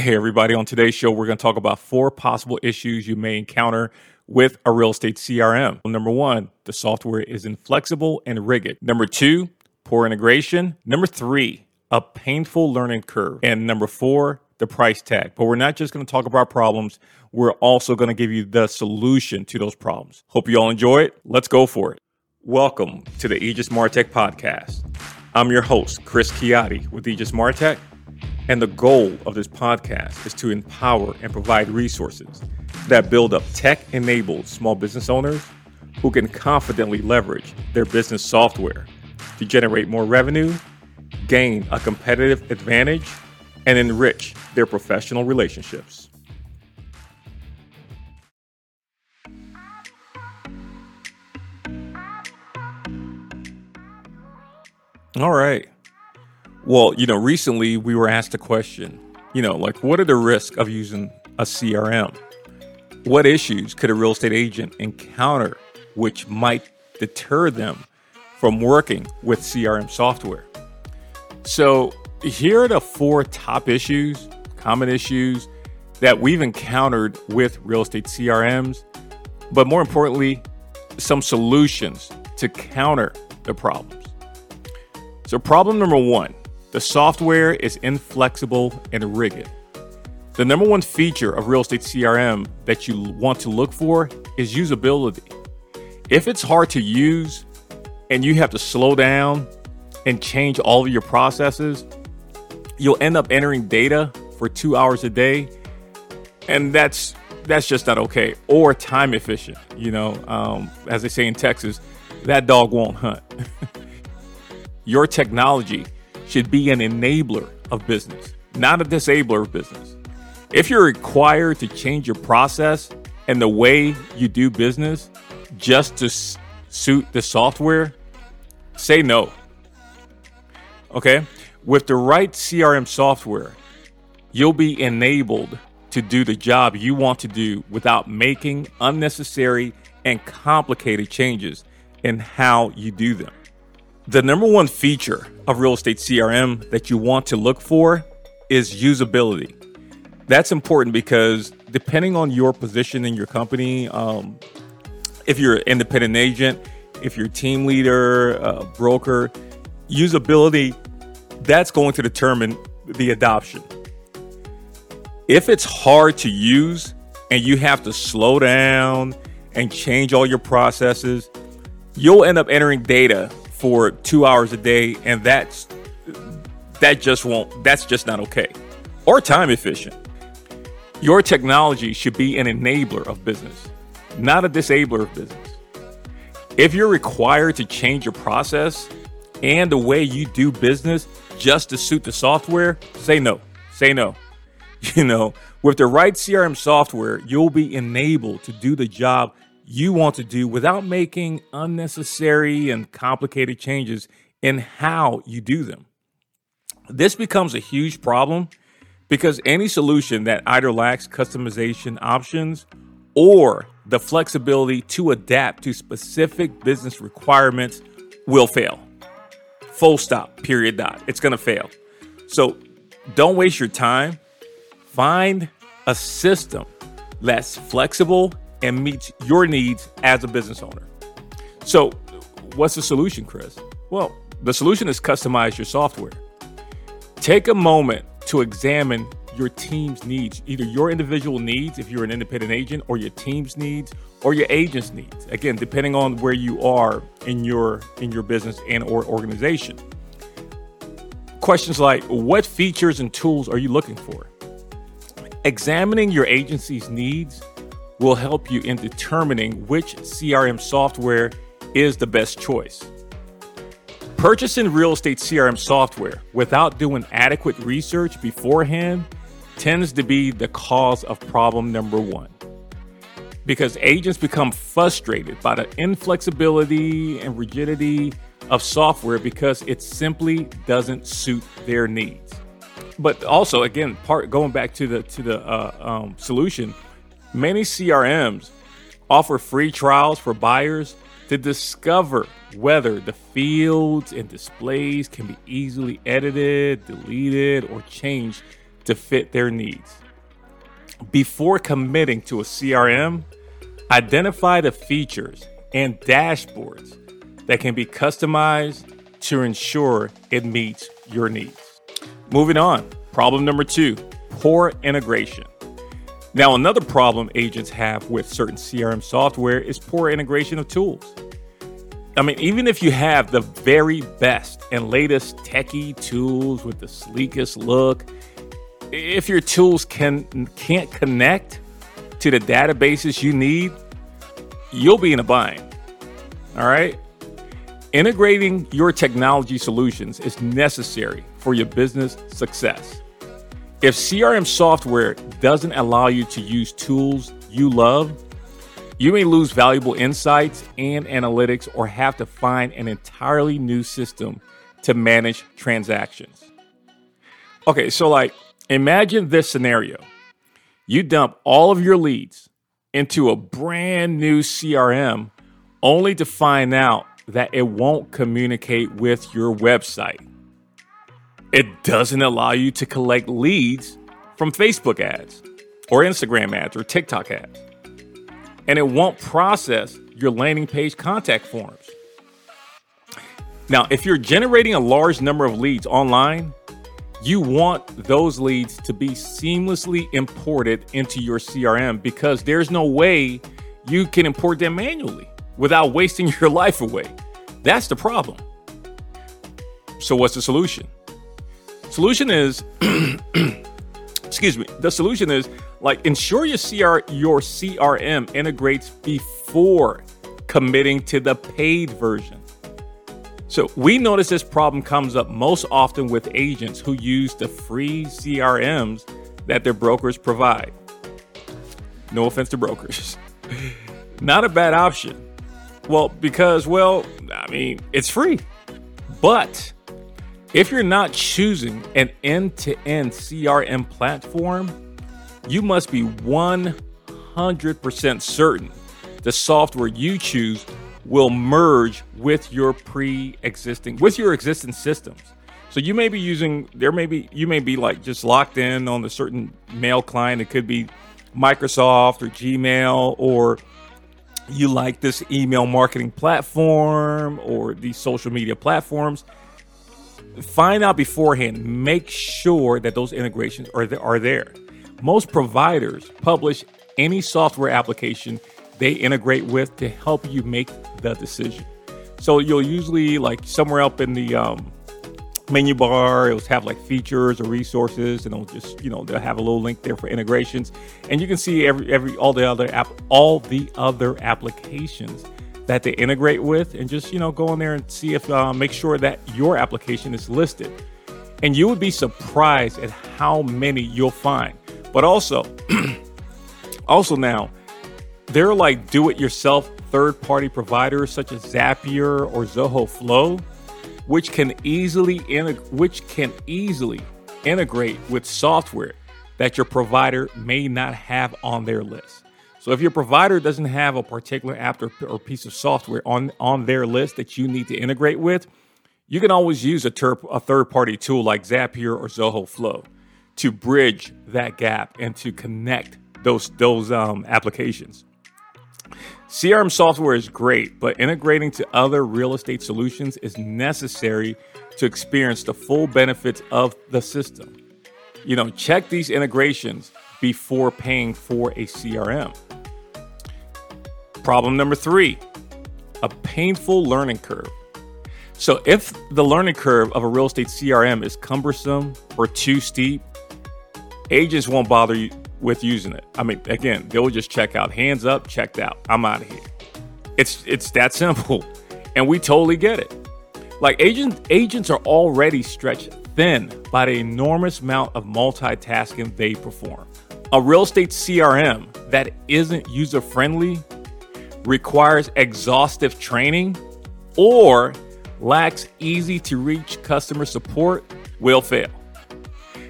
Hey, everybody. On today's show, we're going to talk about four possible issues you may encounter with a real estate CRM. Number one, the software is inflexible and rigid. Number two, poor integration. Number three, a painful learning curve. And number four, the price tag. But we're not just going to talk about problems, we're also going to give you the solution to those problems. Hope you all enjoy it. Let's go for it. Welcome to the Aegis Martech podcast. I'm your host, Chris Chiatti with Aegis Martech, and the goal of this podcast is to empower and provide resources that build up tech-enabled small business owners who can confidently leverage their business software to generate more revenue, gain a competitive advantage, and enrich their professional relationships. All right. Well, you know, recently we were asked a question, you know, like what are the risks of using a CRM? What issues could a real estate agent encounter which might deter them from working with CRM software? So, here are the four top issues, common issues that we've encountered with real estate CRMs, but more importantly, some solutions to counter the problems. So, problem number one the software is inflexible and rigid. The number one feature of real estate CRM that you want to look for is usability. If it's hard to use and you have to slow down and change all of your processes, you'll end up entering data for two hours a day, and that's that's just not okay or time efficient. You know, um, as they say in Texas, that dog won't hunt. Your technology should be an enabler of business, not a disabler of business. If you're required to change your process and the way you do business just to s- suit the software, say no. Okay? With the right CRM software, you'll be enabled to do the job you want to do without making unnecessary and complicated changes in how you do them. The number one feature of real estate CRM that you want to look for is usability. That's important because depending on your position in your company, um, if you're an independent agent, if you're a team leader, a broker, usability, that's going to determine the adoption. If it's hard to use and you have to slow down and change all your processes, you'll end up entering data for two hours a day, and that's that just won't. That's just not okay, or time efficient. Your technology should be an enabler of business, not a disabler of business. If you're required to change your process and the way you do business just to suit the software, say no. Say no. You know, with the right CRM software, you'll be enabled to do the job you want to do without making unnecessary and complicated changes in how you do them. This becomes a huge problem because any solution that either lacks customization options or the flexibility to adapt to specific business requirements will fail. Full stop, period, dot. It's going to fail. So don't waste your time. Find a system that's flexible and meets your needs as a business owner. So, what's the solution, Chris? Well, the solution is customize your software. Take a moment to examine your team's needs, either your individual needs if you're an independent agent or your team's needs or your agent's needs. Again, depending on where you are in your in your business and or organization. Questions like what features and tools are you looking for? Examining your agency's needs will help you in determining which CRM software is the best choice. Purchasing real estate CRM software without doing adequate research beforehand tends to be the cause of problem number one. Because agents become frustrated by the inflexibility and rigidity of software because it simply doesn't suit their needs. But also, again, part going back to the to the uh, um, solution, Many CRMs offer free trials for buyers to discover whether the fields and displays can be easily edited, deleted, or changed to fit their needs. Before committing to a CRM, identify the features and dashboards that can be customized to ensure it meets your needs. Moving on, problem number two poor integration. Now, another problem agents have with certain CRM software is poor integration of tools. I mean, even if you have the very best and latest techie tools with the sleekest look, if your tools can can't connect to the databases you need, you'll be in a bind. All right? Integrating your technology solutions is necessary for your business success. If CRM software doesn't allow you to use tools you love, you may lose valuable insights and analytics or have to find an entirely new system to manage transactions. Okay, so like imagine this scenario you dump all of your leads into a brand new CRM only to find out that it won't communicate with your website. It doesn't allow you to collect leads from Facebook ads or Instagram ads or TikTok ads. And it won't process your landing page contact forms. Now, if you're generating a large number of leads online, you want those leads to be seamlessly imported into your CRM because there's no way you can import them manually without wasting your life away. That's the problem. So, what's the solution? Solution is, excuse me. The solution is like ensure your CR your CRM integrates before committing to the paid version. So we notice this problem comes up most often with agents who use the free CRMs that their brokers provide. No offense to brokers. Not a bad option. Well, because, well, I mean, it's free. But if you're not choosing an end to end CRM platform, you must be 100% certain the software you choose will merge with your pre-existing with your existing systems. So you may be using there may be you may be like just locked in on a certain mail client. It could be Microsoft or Gmail or you like this email marketing platform or these social media platforms find out beforehand. Make sure that those integrations are th- are there. Most providers publish any software application they integrate with to help you make the decision. So you'll usually like somewhere up in the um, menu bar, it'll have like features or resources, and it'll just you know they'll have a little link there for integrations, and you can see every every all the other app all the other applications that they integrate with, and just you know go in there and see if uh, make sure that your application is listed. And you would be surprised at how many you'll find. But also, also now, there are like do-it-yourself third-party providers such as Zapier or Zoho Flow, which can easily integ- which can easily integrate with software that your provider may not have on their list. So if your provider doesn't have a particular app or, or piece of software on, on their list that you need to integrate with, you can always use a, ter- a third party tool like Zapier or Zoho Flow to bridge that gap and to connect those, those um, applications. CRM software is great, but integrating to other real estate solutions is necessary to experience the full benefits of the system. You know, check these integrations before paying for a CRM. Problem number three a painful learning curve. So, if the learning curve of a real estate CRM is cumbersome or too steep, agents won't bother you with using it. I mean, again, they'll just check out, hands up, checked out. I'm out of here. It's it's that simple, and we totally get it. Like agents, agents are already stretched thin by the enormous amount of multitasking they perform. A real estate CRM that isn't user friendly requires exhaustive training, or lacks easy to reach customer support will fail.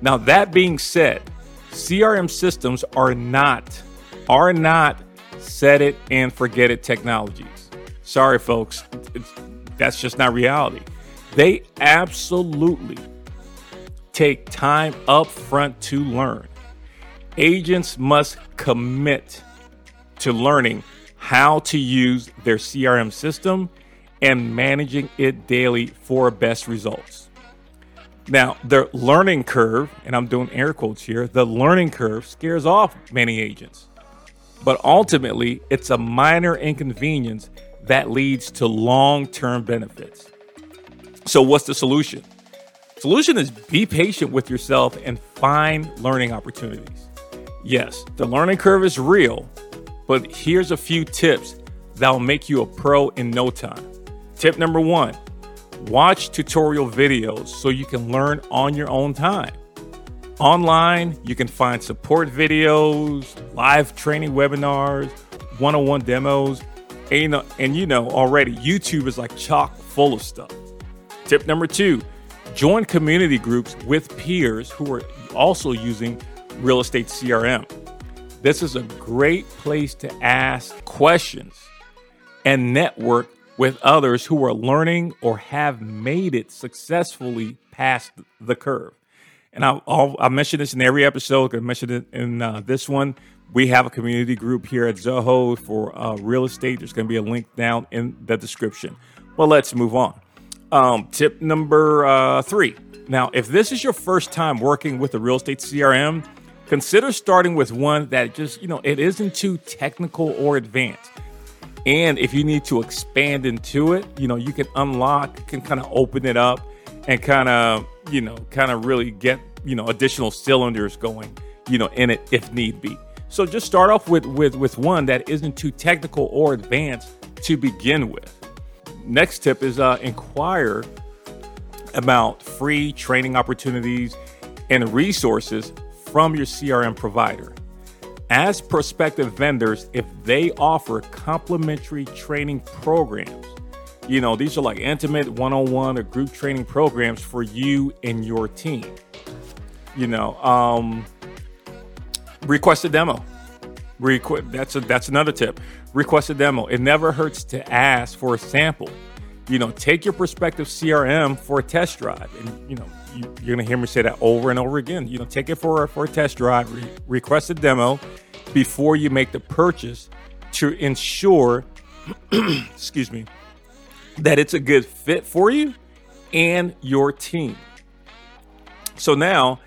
Now, that being said, CRM systems are not are not set it and forget it technologies. Sorry, folks, that's just not reality. They absolutely take time up front to learn. Agents must commit to learning how to use their CRM system and managing it daily for best results. Now, the learning curve, and I'm doing air quotes here, the learning curve scares off many agents. But ultimately, it's a minor inconvenience that leads to long term benefits. So, what's the solution? Solution is be patient with yourself and find learning opportunities. Yes, the learning curve is real, but here's a few tips that will make you a pro in no time. Tip number one watch tutorial videos so you can learn on your own time. Online, you can find support videos, live training webinars, one on one demos, and and you know already, YouTube is like chock full of stuff. Tip number two Join community groups with peers who are also using real estate CRM. This is a great place to ask questions and network with others who are learning or have made it successfully past the curve. And I'll, I'll, I'll mention this in every episode. I mentioned it in uh, this one. We have a community group here at Zoho for uh, real estate. There's going to be a link down in the description. Well, let's move on. Um, tip number uh, three. Now, if this is your first time working with a real estate CRM, consider starting with one that just, you know, it isn't too technical or advanced. And if you need to expand into it, you know, you can unlock, can kind of open it up and kind of, you know, kind of really get, you know, additional cylinders going, you know, in it if need be. So just start off with with with one that isn't too technical or advanced to begin with next tip is uh, inquire about free training opportunities and resources from your CRM provider. As prospective vendors, if they offer complimentary training programs, you know, these are like intimate one on one or group training programs for you and your team. You know, um, request a demo. Requ- that's a, that's another tip. Request a demo. It never hurts to ask for a sample. You know, take your prospective CRM for a test drive, and you know you, are gonna hear me say that over and over again. You know, take it for for a test drive. Re- request a demo before you make the purchase to ensure, excuse me, that it's a good fit for you and your team. So now,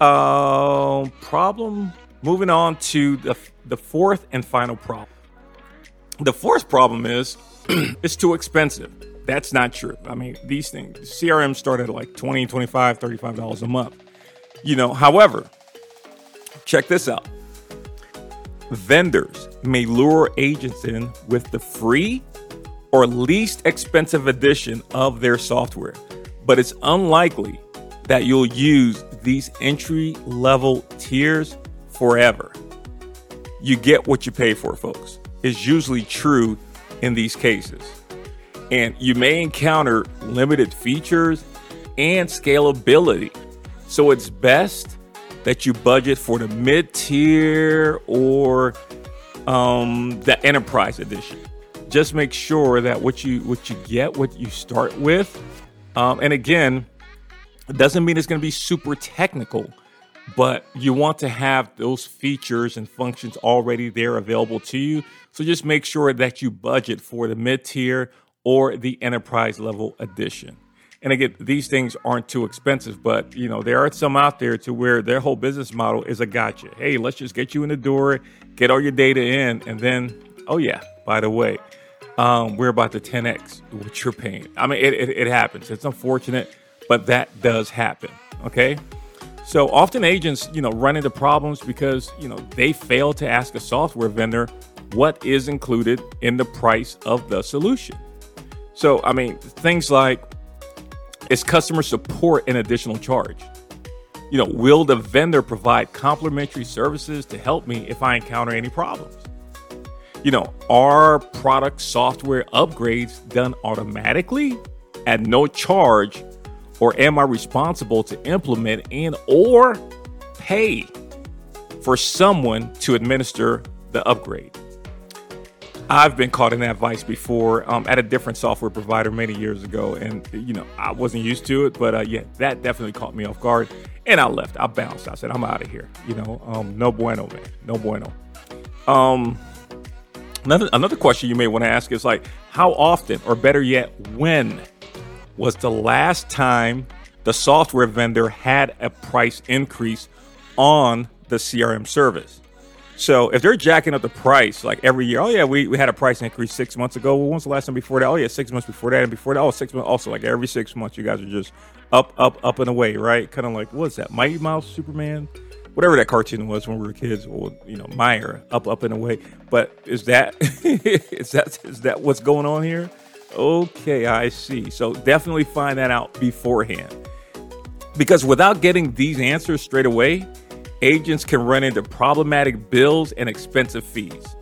uh, problem Moving on to the, the fourth and final problem. The fourth problem is it's too expensive. That's not true. I mean, these things, CRM start at like 20, 25, 35 dollars a month. You know, however, check this out. Vendors may lure agents in with the free or least expensive edition of their software, but it's unlikely that you'll use these entry level tiers forever. You get what you pay for, folks. Is usually true in these cases. And you may encounter limited features and scalability. So it's best that you budget for the mid tier or um, the enterprise edition. Just make sure that what you what you get, what you start with, um, and again, it doesn't mean it's going to be super technical but you want to have those features and functions already there available to you. So just make sure that you budget for the mid tier or the enterprise level edition. And again, these things aren't too expensive, but you know, there are some out there to where their whole business model is a gotcha. Hey, let's just get you in the door, get all your data in, and then, oh yeah, by the way, um, we're about to 10x what you're paying. I mean, it, it, it happens. It's unfortunate, but that does happen. Okay. So often agents, you know, run into problems because, you know, they fail to ask a software vendor what is included in the price of the solution. So, I mean, things like is customer support an additional charge? You know, will the vendor provide complimentary services to help me if I encounter any problems? You know, are product software upgrades done automatically at no charge or am I responsible to implement and or pay for someone to administer the upgrade? I've been caught in that vice before um, at a different software provider many years ago, and you know I wasn't used to it, but uh, yeah, that definitely caught me off guard, and I left. I bounced. I said I'm out of here. You know, um, no bueno, man, no bueno. Um, another another question you may want to ask is like, how often, or better yet, when was the last time the software vendor had a price increase on the CRM service? So if they're jacking up the price like every year, oh yeah, we, we had a price increase six months ago. Well, when's the last time before that? Oh yeah, six months before that, and before that, oh six months. Also, like every six months, you guys are just up, up, up and away, right? Kind of like what's that? Mighty Mouse, Superman, whatever that cartoon was when we were kids, or you know, Meyer, up, up and away. But is that is that is that what's going on here? Okay, I see. So definitely find that out beforehand, because without getting these answers straight away agents can run into problematic bills and expensive fees.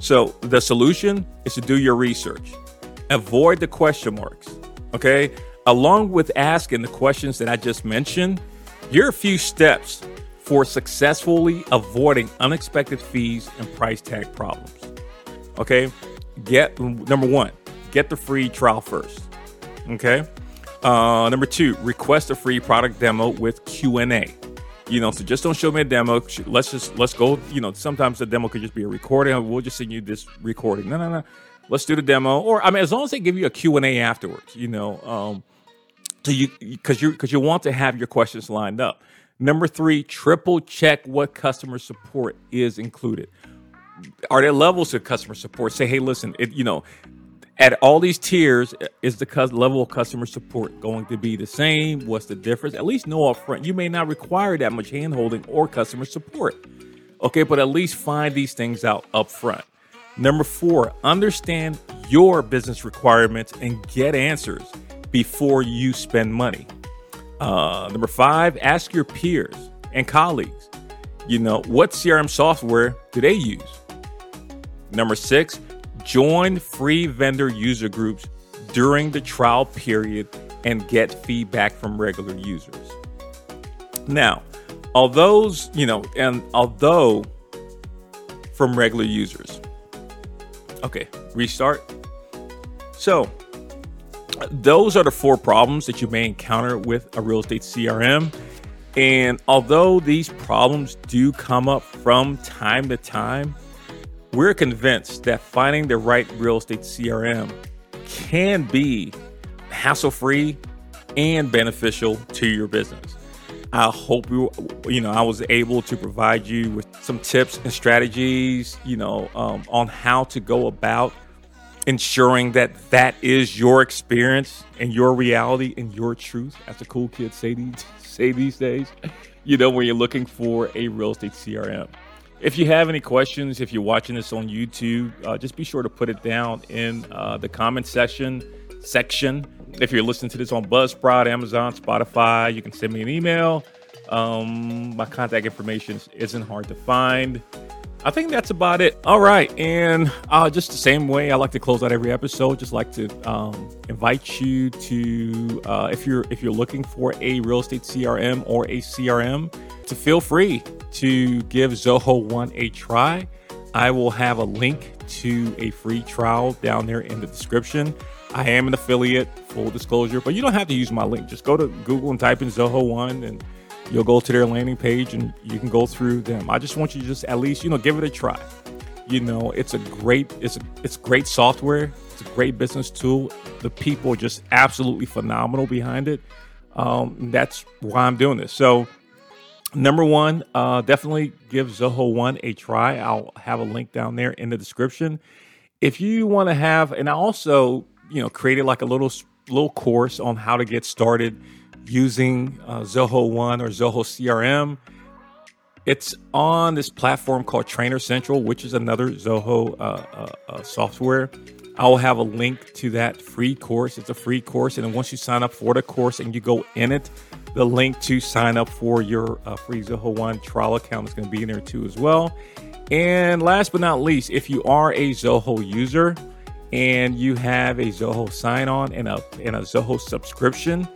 So the solution is to do your research. Avoid the question marks. Okay? Along with asking the questions that I just mentioned, here are a few steps for successfully avoiding unexpected fees and price tag problems. Okay? Get number 1, get the free trial first. Okay? Uh, number 2, request a free product demo with Q&A you know so just don't show me a demo. Let's just let's go you know sometimes the demo could just be a recording. We'll just send you this recording. No no no. Let's do the demo. Or i mean as long as they give you a q&a afterwards you know um so you because you because you want to have your questions lined up. Number three triple check what customer support is included. Are there levels of customer support? Say hey listen it you know at all these tiers, is the level of customer support going to be the same? What's the difference? At least know upfront. You may not require that much handholding or customer support. Okay, but at least find these things out up front. Number four, understand your business requirements and get answers before you spend money. Uh, number five, ask your peers and colleagues, you know, what CRM software do they use? Number six, Join free vendor user groups during the trial period and get feedback from regular users. Now, although, you know, and although from regular users. Okay, restart. So, those are the four problems that you may encounter with a real estate CRM. And although these problems do come up from time to time, we're convinced that finding the right real estate CRM can be hassle free and beneficial to your business. I hope you, you know, I was able to provide you with some tips and strategies, you know, um, on how to go about ensuring that that is your experience and your reality and your truth, as the cool kids say these say these days. You know, when you're looking for a real estate CRM. If you have any questions, if you're watching this on YouTube, uh, just be sure to put it down in uh, the comment section. Section. If you're listening to this on Buzzsprout, Amazon, Spotify, you can send me an email. Um, my contact information isn't hard to find. I think that's about it. All right, and uh, just the same way I like to close out every episode. Just like to um, invite you to, uh, if you're if you're looking for a real estate CRM or a CRM, to feel free to give Zoho One a try. I will have a link to a free trial down there in the description. I am an affiliate, full disclosure, but you don't have to use my link. Just go to Google and type in Zoho One and You'll go to their landing page and you can go through them. I just want you to just at least, you know, give it a try. You know, it's a great, it's a, it's great software. It's a great business tool. The people are just absolutely phenomenal behind it. Um, that's why I'm doing this. So, number one, uh, definitely give Zoho One a try. I'll have a link down there in the description. If you want to have, and I also, you know, created like a little little course on how to get started using uh, Zoho One or Zoho CRM. It's on this platform called Trainer Central, which is another Zoho uh, uh, uh, software. I will have a link to that free course. It's a free course, and then once you sign up for the course and you go in it, the link to sign up for your uh, free Zoho One trial account is going to be in there too as well. And last but not least, if you are a Zoho user and you have a Zoho sign on and a and a Zoho subscription,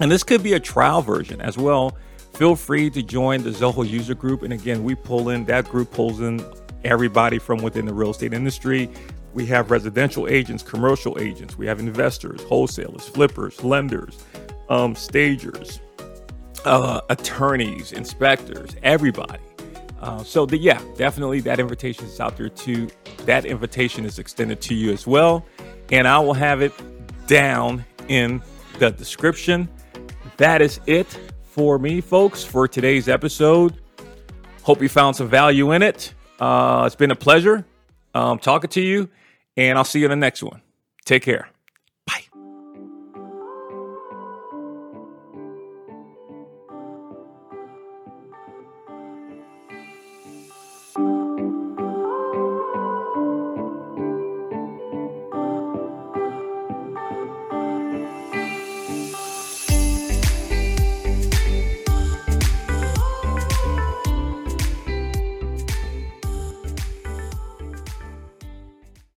and this could be a trial version as well. Feel free to join the Zoho user group. And again, we pull in, that group pulls in everybody from within the real estate industry We have residential agents, commercial agents. We have investors, wholesalers, flippers, lenders, um, stagers, uh, attorneys, inspectors, everybody. Uh, so the, yeah, definitely that invitation is out there too. That invitation is extended to you as well, and I will have it down in the description. That is it for me, folks, for today's episode. Hope you found some value in it. Uh, it's been a pleasure um, talking to you, and I'll see you in the next one. Take care.